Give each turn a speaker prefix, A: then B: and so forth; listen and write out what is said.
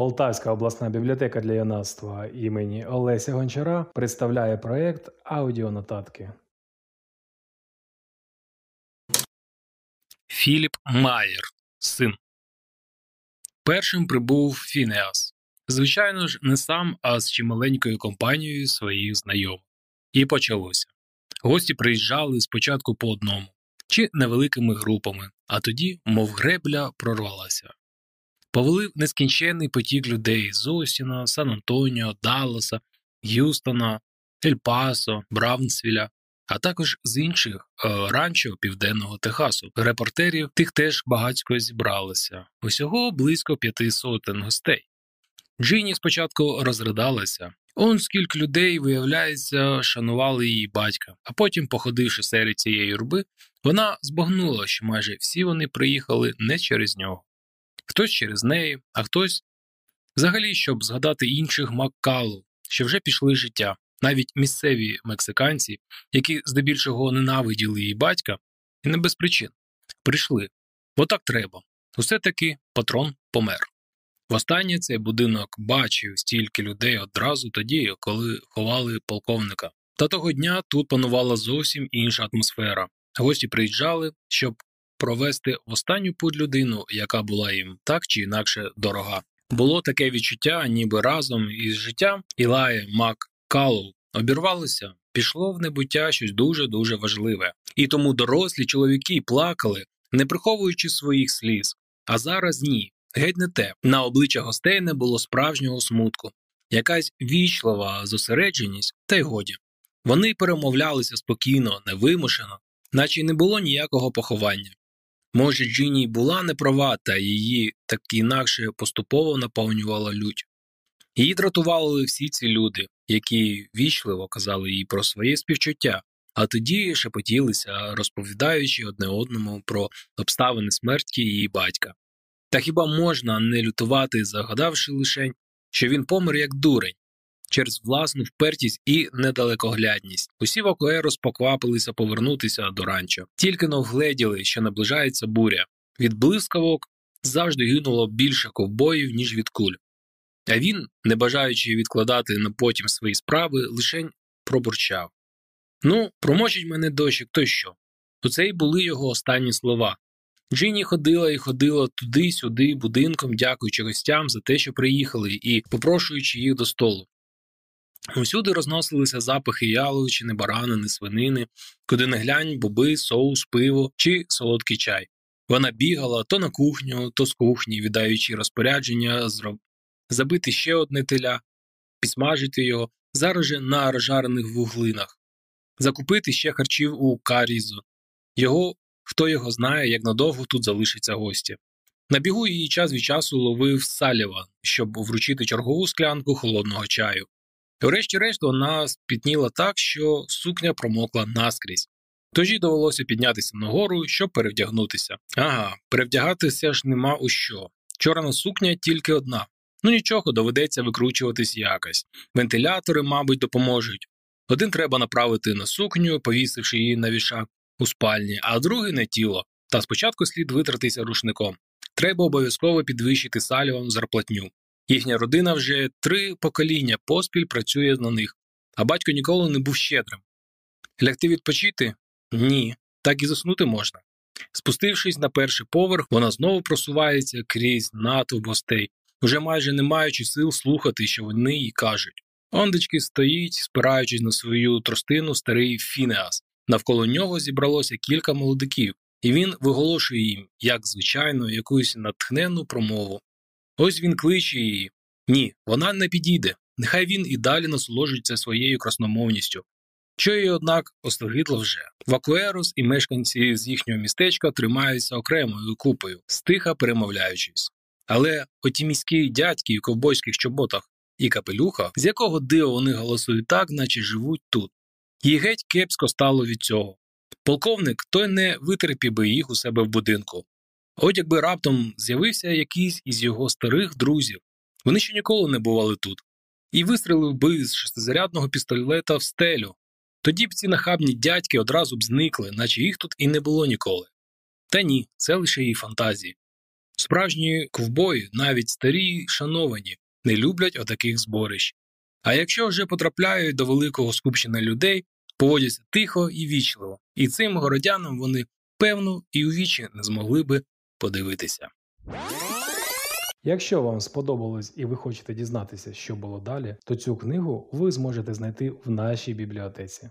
A: Полтавська обласна бібліотека для юнацтва імені Олеся Гончара представляє проєкт Аудіонотатки.
B: Філіп Майер, син. Першим прибув Фінеас. Звичайно ж, не сам, а з чималенькою компанією своїх знайомих. І почалося. Гості приїжджали спочатку по одному чи невеликими групами, а тоді, мов гребля, прорвалася. Повелив нескінченний потік людей з Осіна, Сан Антоніо, Далласа, Г'юстона, Ель-Пасо, Браунсвіля, а також з інших е, ранчо Південного Техасу. Репортерів тих теж багатько зібралося, усього близько п'яти сотень гостей. Джині спочатку розридалася. Он скільки людей, виявляється, шанували її батька, а потім, походивши серед цієї юрби, вона збагнула, що майже всі вони приїхали не через нього. Хтось через неї, а хтось взагалі, щоб згадати інших Маккалу, що вже пішли життя, навіть місцеві мексиканці, які здебільшого ненавиділи її батька, і не без причин, прийшли. Бо так треба. Усе таки патрон помер. Востаннє цей будинок бачив стільки людей одразу тоді, коли ховали полковника. Та того дня тут панувала зовсім інша атмосфера. Гості приїжджали, щоб провести в останню путь людину, яка була їм так чи інакше дорога. Було таке відчуття, ніби разом із життям Ілає Мак Калу обірвалося, пішло в небуття щось дуже дуже важливе, і тому дорослі чоловіки плакали, не приховуючи своїх сліз. А зараз ні, геть не те. На обличчя гостей не було справжнього смутку, якась вічлива зосередженість, та й годі. Вони перемовлялися спокійно, невимушено, наче й не було ніякого поховання. Може, Джині була не права, та її так інакше поступово наповнювала лють. Її дратували всі ці люди, які вічливо казали їй про своє співчуття, а тоді шепотілися, розповідаючи одне одному про обставини смерті її батька. Та хіба можна не лютувати, загадавши лишень, що він помер як дурень, через власну впертість і недалекоглядність. Усі вакуерос поквапилися повернутися до ранчо, тільки но вгледіли, що наближається буря. Від блискавок завжди гинуло більше ковбоїв, ніж від куль. А він, не бажаючи відкладати на потім свої справи, лишень пробурчав Ну, промочить мене дощик, то що? Оце й були його останні слова. Джині ходила і ходила туди-сюди будинком, дякуючи гостям за те, що приїхали, і попрошуючи їх до столу. Усюди розносилися запахи яловичини, баранини, свинини, куди не глянь, боби, соус, пиво чи солодкий чай. Вона бігала то на кухню, то з кухні, віддаючи розпорядження зроб... забити ще одне теля, підсмажити його зараз же на розжарених вуглинах, закупити ще харчів у карізу. Його хто його знає, як надовго тут залишиться гості. На бігу її час від часу ловив Саліван, щоб вручити чергову склянку холодного чаю. Врешті-решт вона спітніла так, що сукня промокла наскрізь. Тож їй довелося піднятися нагору, щоб перевдягнутися. Ага, перевдягатися ж нема у що. Чорна сукня тільки одна. Ну нічого, доведеться викручуватись якось. Вентилятори, мабуть, допоможуть. Один треба направити на сукню, повісивши її на вішак у спальні, а другий на тіло. Та спочатку слід витратися рушником. Треба обов'язково підвищити салівам зарплатню. Їхня родина вже три покоління поспіль працює на них, а батько ніколи не був щедрим. Лягти відпочити? Ні, так і заснути можна. Спустившись на перший поверх, вона знову просувається крізь натовп гостей, уже майже не маючи сил слухати, що вони їй кажуть. Ондечки стоїть, спираючись на свою тростину старий Фінеас. Навколо нього зібралося кілька молодиків, і він виголошує їм, як звичайно, якусь натхненну промову. Ось він кличе її. Ні, вона не підійде. Нехай він і далі насолоджується своєю красномовністю. Що її, однак, остогидло вже. Вакуерос і мешканці з їхнього містечка тримаються окремою купою, стиха перемовляючись. Але оті міські дядьки в ковбойських чоботах і капелюхах, з якого дива вони голосують так, наче живуть тут. Їй геть кепсько стало від цього. Полковник той не витерпів би їх у себе в будинку, От якби раптом з'явився якийсь із його старих друзів, вони ще ніколи не бували тут, і вистрелив би з шестизарядного пістолета в стелю. Тоді б ці нахабні дядьки одразу б зникли, наче їх тут і не було ніколи. Та ні, це лише її фантазії. Справжні ковбої, навіть старі шановані, не люблять отаких зборищ. А якщо вже потрапляють до великого скупчення людей, поводяться тихо і вічливо, і цим городянам вони, певно, і у вічі не змогли би подивитися.
A: Якщо вам сподобалось і ви хочете дізнатися, що було далі, то цю книгу ви зможете знайти в нашій бібліотеці.